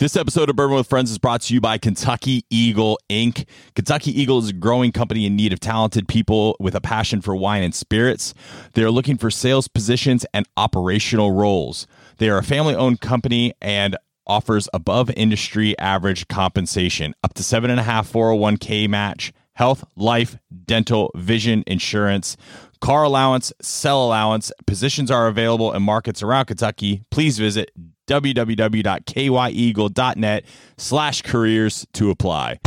This episode of Bourbon with Friends is brought to you by Kentucky Eagle Inc. Kentucky Eagle is a growing company in need of talented people with a passion for wine and spirits. They are looking for sales positions and operational roles. They are a family owned company and offers above industry average compensation, up to seven and a half 401k match, health, life, dental, vision, insurance, car allowance, cell allowance. Positions are available in markets around Kentucky. Please visit www.kyeagle.net slash careers to apply.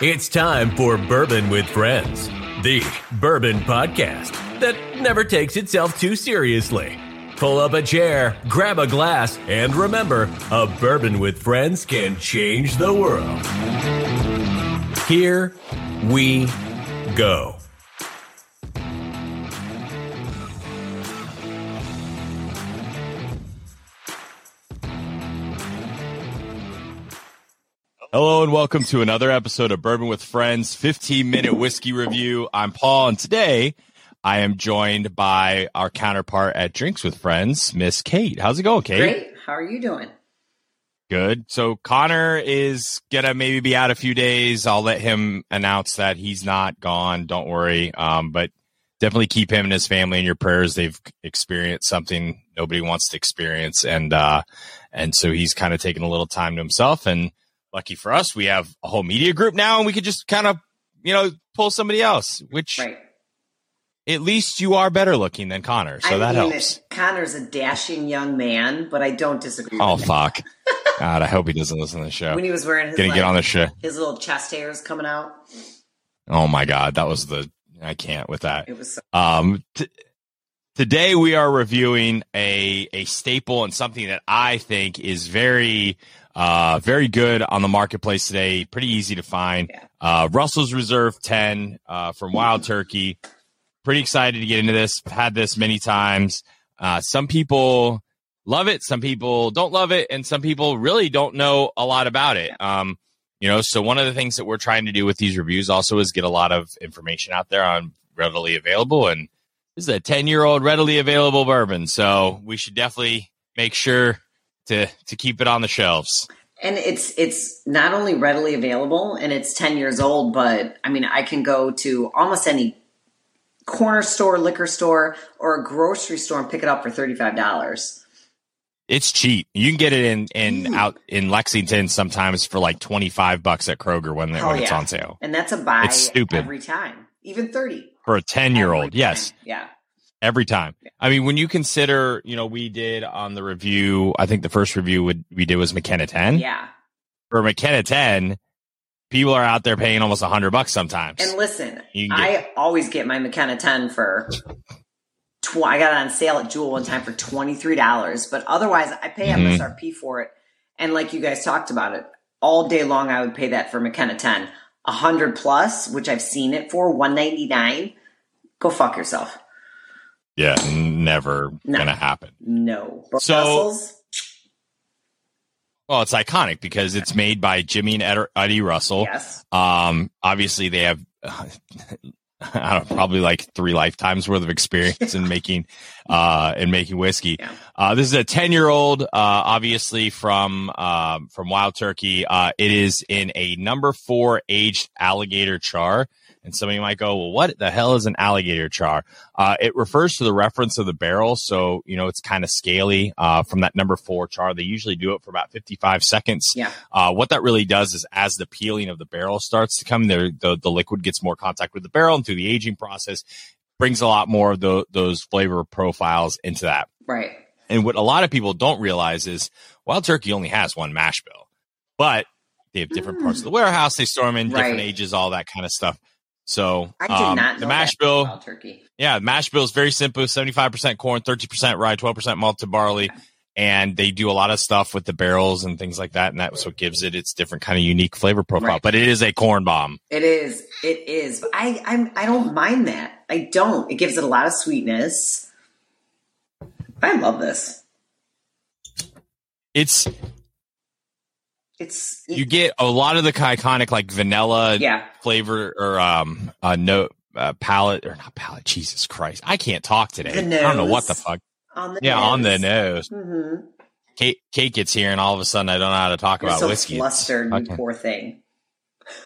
It's time for Bourbon with Friends, the bourbon podcast that never takes itself too seriously. Pull up a chair, grab a glass, and remember a bourbon with friends can change the world. Here we go. Hello and welcome to another episode of Bourbon with Friends 15 minute whiskey review. I'm Paul and today I am joined by our counterpart at Drinks with Friends, Miss Kate. How's it going, Kate? Great. How are you doing? Good. So Connor is gonna maybe be out a few days. I'll let him announce that he's not gone. Don't worry. Um, but definitely keep him and his family in your prayers. They've experienced something nobody wants to experience, and uh, and so he's kind of taking a little time to himself and lucky for us, we have a whole media group now and we could just kind of, you know, pull somebody else, which Right. at least you are better looking than Connor. So I that mean, helps. Connor's a dashing young man, but I don't disagree. Oh, fuck. God, I hope he doesn't listen to the show. When he was wearing his Gonna like, get on the show. his little chest hairs coming out, Oh my God. That was the, I can't with that. it was so Um, t- today we are reviewing a, a staple and something that I think is very, uh, very good on the marketplace today. Pretty easy to find. Uh, Russell's Reserve 10, uh, from Wild Turkey. Pretty excited to get into this. Had this many times. Uh, some people love it. Some people don't love it. And some people really don't know a lot about it. Um, you know, so one of the things that we're trying to do with these reviews also is get a lot of information out there on readily available. And this is a 10 year old readily available bourbon. So we should definitely make sure to, to keep it on the shelves. and it's it's not only readily available and it's 10 years old but i mean i can go to almost any corner store liquor store or a grocery store and pick it up for $35 It's cheap. You can get it in, in Mm. out in Lexington sometimes for like 25 bucks at Kroger when, Hell when it's on sale and that's a buy It's stupid. every time even 30 for a 10-year-old. Yes. yeah every time. I mean, when you consider, you know, we did on the review, I think the first review would, we did was McKenna 10. yeah For McKenna 10, people are out there paying almost 100 bucks sometimes. And listen, get- I always get my McKenna 10 for tw- I got it on sale at Jewel one time for $23, but otherwise I pay Mhm. MSRP for it. And like you guys talked about it, all day long I would pay that for McKenna 10. 100 plus, which I've seen it for 199. Go fuck yourself. Yeah, never No. gonna happen. No. So- Brussels, Well, it's iconic because it's made by Jimmy and Ed- Eddie Russell. yes. Um, obviously they have, I don't know, probably like three lifetimes worth of experience in making, uh, in making whiskey. Yeah. Uh, this is a 10 year old, uh, obviously from, um, from Wild Turkey. Uh, it is in a number four aged alligator char. And somebody might go, well, what the hell is an alligator char? Uh, it refers to the reference of the barrel. So, you know, it's kind of scaly, uh, from that number four char. They usually do it for about 55 seconds. Yeah. Uh, what that really does is as the peeling of the barrel starts to come, the, the, the liquid gets more contact with the barrel and through the aging process brings a lot more of the, those flavor profiles into that. Right. And what a lot of people don't realize is Wild Turkey only has one mash bill, but they have different parts of the warehouse. They store them in different Right. ages, all that kind of stuff. So I did um, not know the mash bill, turkey. yeah, the mash bill is very simple: seventy-five percent corn, thirty percent rye, twelve percent malted barley, and they do a lot of stuff with the barrels and things like that, and that's what gives it its different kind of unique flavor profile. Right. But it is a corn bomb. It is. It is. But I I'm I don't mind that. I don't. It gives it a lot of sweetness. I love this. It's It's you get a lot of the iconic like vanilla yeah. flavor or um uh no uh, palate or not palate. Jesus Christ, I can't talk today. The I don't know what the fuck. On the Yeah, on the nose. hmm Kate, Kate gets here, and all of a sudden, I don't know how to talk You're about so whiskey. Flustered, fucking poor thing.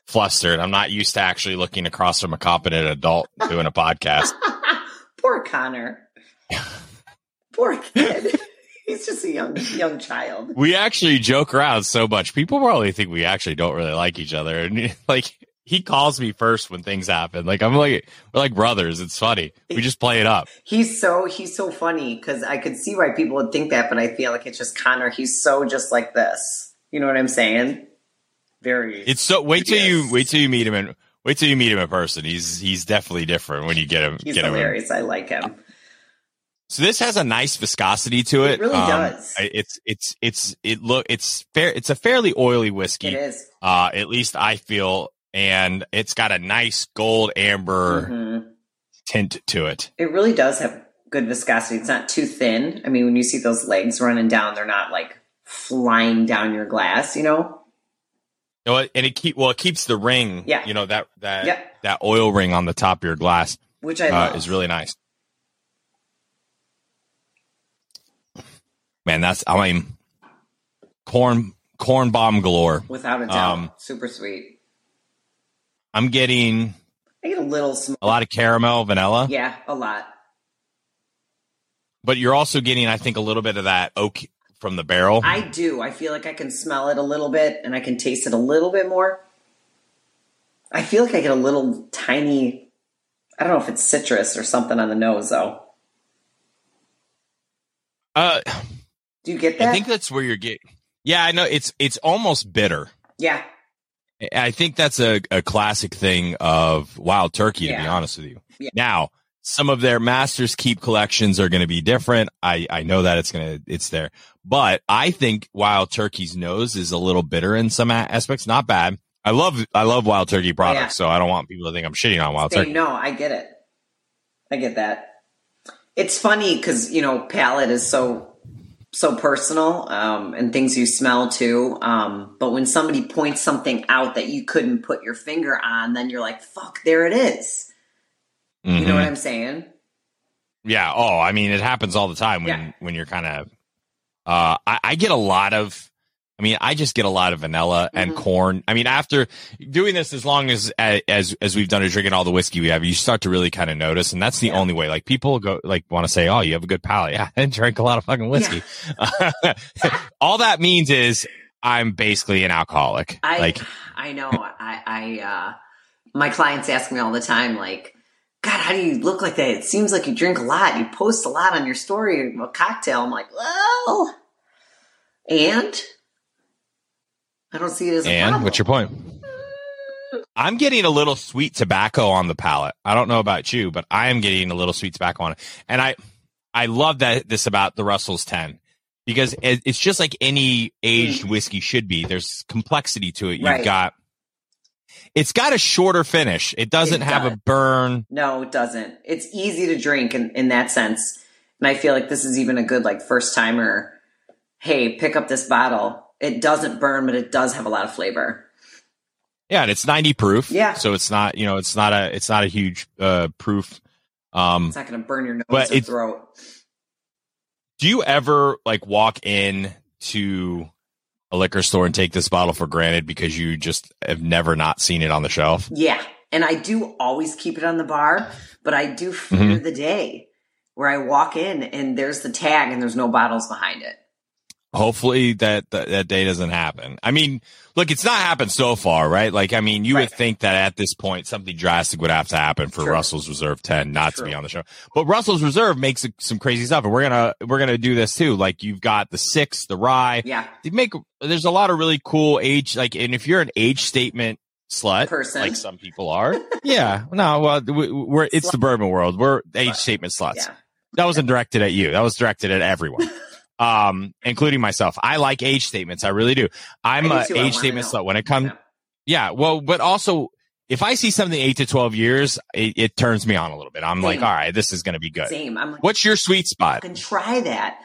flustered. I'm not used to actually looking across from a competent adult doing a podcast. poor Connor. poor kid. He's just a young young child. We actually joke around so much. People probably think we actually don't really like each other, and like he calls me first when things happen. Like I'm like we're like brothers. It's funny. We just play it up. He's so he's so funny because I could see why people would think that, but I feel like it's just Connor. He's so just like this. You know what I'm saying? Very. It's so wait till you wait till you meet him in wait till you meet him in person. He's he's definitely different when you get him he's get him. in. hilarious. I like him. So this has a nice viscosity to it. It really does. It's it's it's it look it's fair. It's a fairly oily whiskey. It is. Uh, at least I feel, and it's got a nice gold amber Mhm. tint to it. It really does have good viscosity. It's not too thin. I mean, when you see those legs running down, they're not like flying down your glass. You know? You know? And it keep well, it keeps the ring. Yeah. You know that that Yep. that oil ring on the top of your glass Which I uh, is really nice. Man, that's I mean, corn corn bomb galore. without a doubt. um, Super sweet. I'm getting I get a little sm- a lot of caramel, vanilla, Yeah, a lot. but you're also getting, I think, a little bit of that oak from the barrel. I do. I feel like I can smell it a little bit and I can taste it a little bit more. I feel like I get a little tiny, I don't know if it's citrus or something on the nose though. uh, Do you get that? I think that's where you're getting. Yeah, I know it's it's almost bitter. yeah. I think that's a, a classic thing of Wild Turkey, to be honest with you. Yeah. Now, some of their Masters Keep collections are going to be different. I, I know that it's going to, it's there, but I think Wild Turkey's nose is a little bitter in some aspects. Not bad. I love, I love Wild Turkey products, Yeah. so I don't want people to think I'm shitting on Wild Turkey. no, I get it. I get that. It's funny because, you know, palate is so so personal um, and things you smell too. Um, but when somebody points something out that you couldn't put your finger on, then you're like, fuck, there it is. You know what I'm saying? Yeah. Oh, I mean, it happens all the time when Yeah. when you're kind of. Uh, I, I get a lot of. I mean, I just get a lot of vanilla and Mhm. corn. I mean, after doing this as long as as as we've done it, drinking all the whiskey we have, you start to really kind of notice, and that's the Yeah. only way. Like people go like want to say, "Oh, you have a good palate." Yeah, I drank a lot of fucking whiskey. all that means is I'm basically an alcoholic. I like, I know. I I uh, my clients ask me all the time, like, God, how do you look like that? It seems like you drink a lot. You post a lot on your story of a cocktail. I'm like, well, and I don't see it as a and problem. what's your point? I'm getting a little sweet tobacco on the palate. I don't know about you, but I am getting a little sweet tobacco on it. And I, I love that this about the Russell's 10 because it, it's just like any aged hmm. whiskey should be. There's complexity to it. You've. Right. got, it's got a shorter finish. It doesn't It have does. a burn. No, it doesn't. It's easy to drink in, in that sense. And I feel like this is even a good like first timer. Hey, pick up this bottle. It doesn't burn, but it does have a lot of flavor. Yeah. And it's 90 proof. Yeah. So it's not, you know, it's not a, it's not a huge, uh, proof. Um, It's not going to burn your nose But or it's- throat. do you ever like walk in to a liquor store and take this bottle for granted because you just have never not seen it on the shelf? Yeah. And I do always keep it on the bar, but I do fear Mm-hmm. the day where I walk in and there's the tag and there's no bottles behind it. Hopefully that, that that day doesn't happen. I mean, look, it's not happened so far, right? Like, I mean, you Right. would think that at this point something drastic would have to happen for True. Russell's Reserve 10 not to be on the show. But Russell's Reserve makes some crazy stuff, and we're gonna we're gonna do this too. Like, you've got the six, the rye. Yeah. They make there's a lot of really cool age like, and if you're an age statement slut, Person. like some people are, yeah, no, well, we, we're it's the bourbon world. We're age Slut. statement sluts. Yeah. That wasn't directed at you. That was directed at everyone, um, including myself. I like age statements. I really do. I'm I a do. Age statement slut when it comes. Yeah. Yeah. Well, but also if I see something eight to twelve years, it, it turns me on a little bit. I'm like, all right, this is going to be good. Same. I'm like, What's your sweet spot? can try that.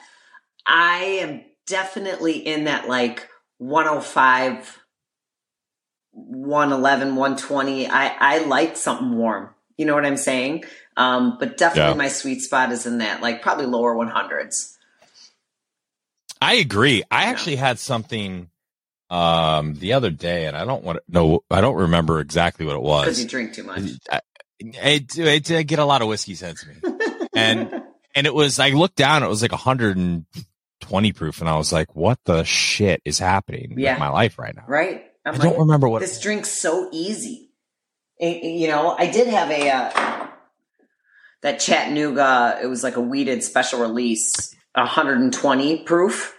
I am definitely in that like 105, 111, 120. I, I like something warm. You know what I'm saying? Um, but definitely Yeah. my sweet spot is in that, like probably lower 100s. I agree. I actually had something um the other day, and I don't want to know. I don't remember exactly what it Because was. you drink too much. I, it, it did get a lot of whiskey sent to me, and and it was I looked down, it was like 120 proof, and I was like, what the shit is happening Yeah. with my life right now? Right? I'm I don't like, remember what. this drink's so easy. You know, I did have a uh, that Chattanooga. It was like a weeded special release, 120 proof.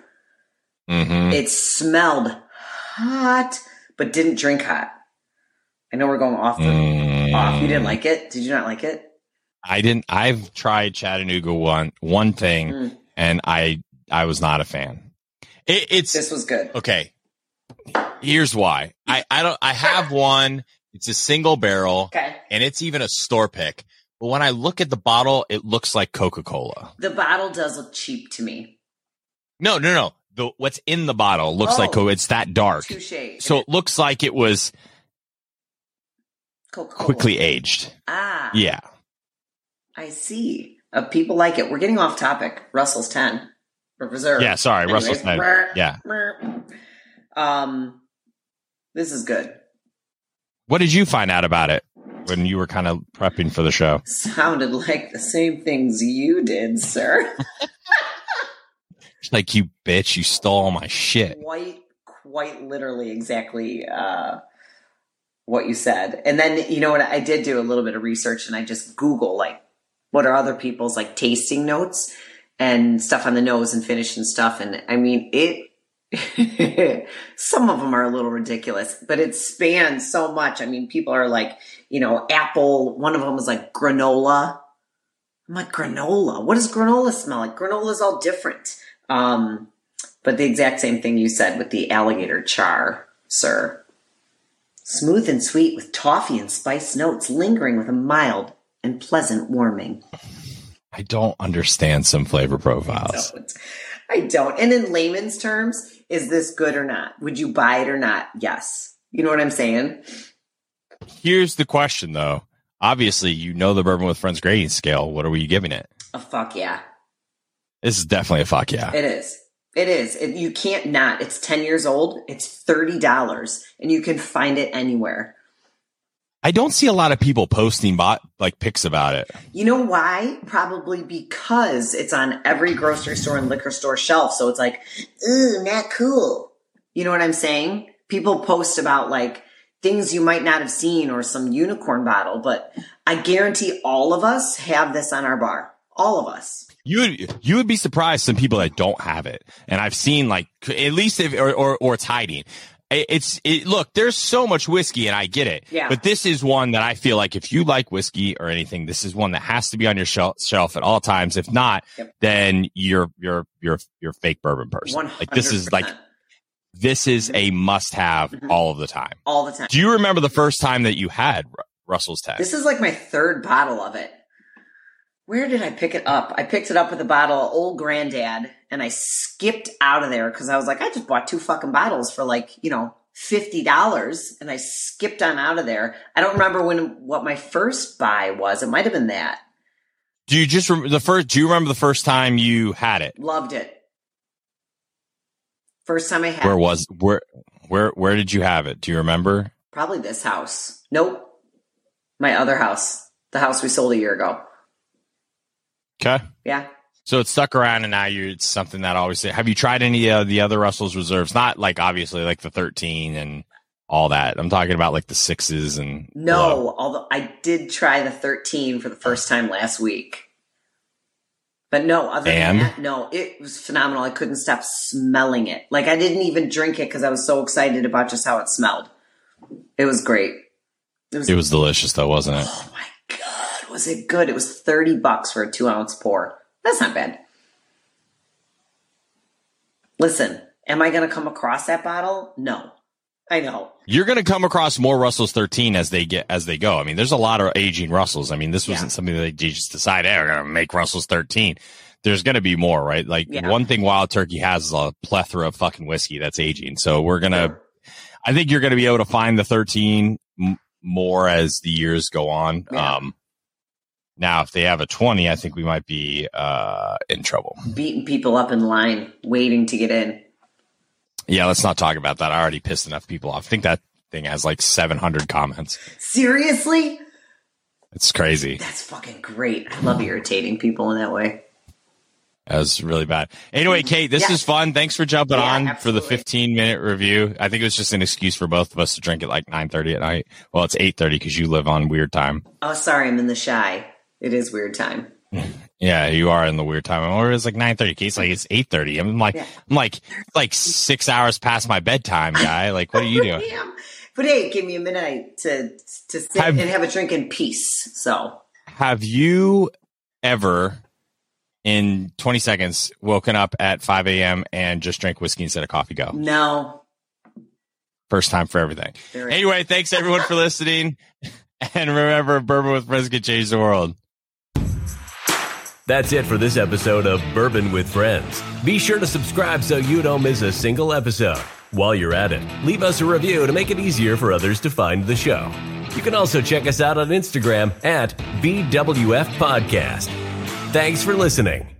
Mhm. It smelled hot, but didn't drink hot. I know we're going off the Mm. off. You didn't like it? Did you not like it? I didn't. I've tried Chattanooga one one thing, Mm. and I I was not a fan. It, it's This was good. okay. Here's why. I I don't. I have one. It's a single barrel, Okay. and it's even a store pick. But when I look at the bottle, it looks like Coca Cola. The bottle does look cheap to me. No, no, no. The what's in the bottle looks like Oh. Coca. It's that dark, Touche. so it looks like it was Coca-Cola. quickly aged. Ah. Yeah. I see. Uh, people like it. We're getting off topic. Russell's 10. Or Reserve. Yeah. Sorry, Anyways, Russell's. brr, Yeah. brr. Um, this is good. What did you find out about it when you were kind of prepping for the show? Sounded like the same things you did, sir. Like you bitch, you stole all my shit. quite, quite literally exactly uh, what you said. And then, you know what? I did do a little bit of research and I just Google, like, what are other people's, like, tasting notes and stuff on the nose and finish and stuff. And I mean, it, some of them are a little ridiculous, but it spans so much. I mean, people are like, you know, apple, one of them is like granola. I'm like, granola? What does granola smell like? Granola's all different. Um, but the exact same thing you said with the alligator char, sir. Smooth and sweet with toffee and spice notes lingering with a mild and pleasant warming. I don't understand some flavor profiles. I don't. And in layman's terms, is this good or not? Would you buy it or not? Yes. You know what I'm saying? Here's the question though. Obviously, you know the bourbon with friends grading scale. What are we giving it? A fuck yeah. This is definitely a fuck yeah. It is. It is. It, you can't not. It's 10 years old. It's $30 and you can find it anywhere. I don't see a lot of people posting bot like pics about it. You know why? Probably because it's on every grocery store and liquor store shelf. So it's like, ooh, not cool. You know what I'm saying? People post about like things you might not have seen or some unicorn bottle, but I guarantee all of us have this on our bar. All of us. You would you would be surprised some people that don't have it, and I've seen like at least if or or, or it's hiding. It- It's it, look. There's so much whiskey, and I get it. Yeah. But this is one that I feel like if you like whiskey or anything, this is one that has to be on your shelf, shelf at all times. If not, Yep. then you're you're you're you're fake bourbon person. 100%. Like this is like this is a must have Mhm. all of the time. all the time. Do you remember the first time that you had Ru- Russell's 10? This is like my third bottle of it. Where did I pick it up? I picked it up with a bottle of Old Granddad, and I skipped out of there because I was like, I just bought two fucking bottles for like you know fifty dollars, and I skipped on out of there. I don't remember when what my first buy was. It might have been that. do you just the first? Do you remember the first time you had it? Loved it. First time I had it. Where it. was where where where did you have it? Do you remember? probably this house. Nope, my other house, the house we sold a year ago. Okay. Yeah, So it stuck around, and now you it's something that always. Have you tried any of the other Russell's reserves? Not like obviously like the thirteen and all that. I'm talking about like the sixes and No, below. although I did try the 13 for the first time last week. But no, other And? than that, no, it was phenomenal. I couldn't stop smelling it. Like I didn't even drink it because I was so excited about just how it smelled. It was great. It was, It was delicious though, wasn't it? oh my god, was it good? It was 30 bucks for a two ounce pour. That's not bad. Listen, am I going to come across that bottle? No. I know. You're going to come across more Russells 13 as they get as they go. I mean, there's a lot of aging Russells. I mean, this wasn't Yeah. something that they just decided, hey, we're going to make Russells 13. There's going to be more, right? Like Yeah. one thing Wild Turkey has is a plethora of fucking whiskey that's aging. So we're going to, I think you're going to be able to find the 13 m- more as the years go on. Um, Now, if they have a 20, I think we might be uh, in trouble. Beating people up in line, waiting to get in. Yeah, let's not talk about that. I already pissed enough people off. I think that thing has like 700 comments. Seriously? It's crazy. That's fucking great. I love irritating people in that way. That was really bad. Anyway, Kate, this Yeah. is fun. Thanks for jumping Yeah, on for the 15 minute review. I think it was just an excuse for both of us to drink at like 9:30 at night. Well, it's 8:30 because you live on weird time. Oh, sorry, I'm in the Chi. It is weird time. Yeah, you are in the weird time. Or it's like 9:30. Kate's like it's 8:30. I'm like Yeah. I'm like like six hours past my bedtime, guy. Like, what are you doing? But hey, give me a minute to to sit Have- and have a drink in peace. So Have you ever, in 20 seconds, woken up at 5 a.m. and just drank whiskey instead of coffee? Go. no. First time for everything. Anyway, thanks everyone for listening. And remember, bourbon with friends can change the world. That's it for this episode of Bourbon with Friends. Be sure to subscribe so you don't miss a single episode. While you're at it, leave us a review to make it easier for others to find the show. You can also check us out on Instagram at BWF Podcast. Thanks for listening.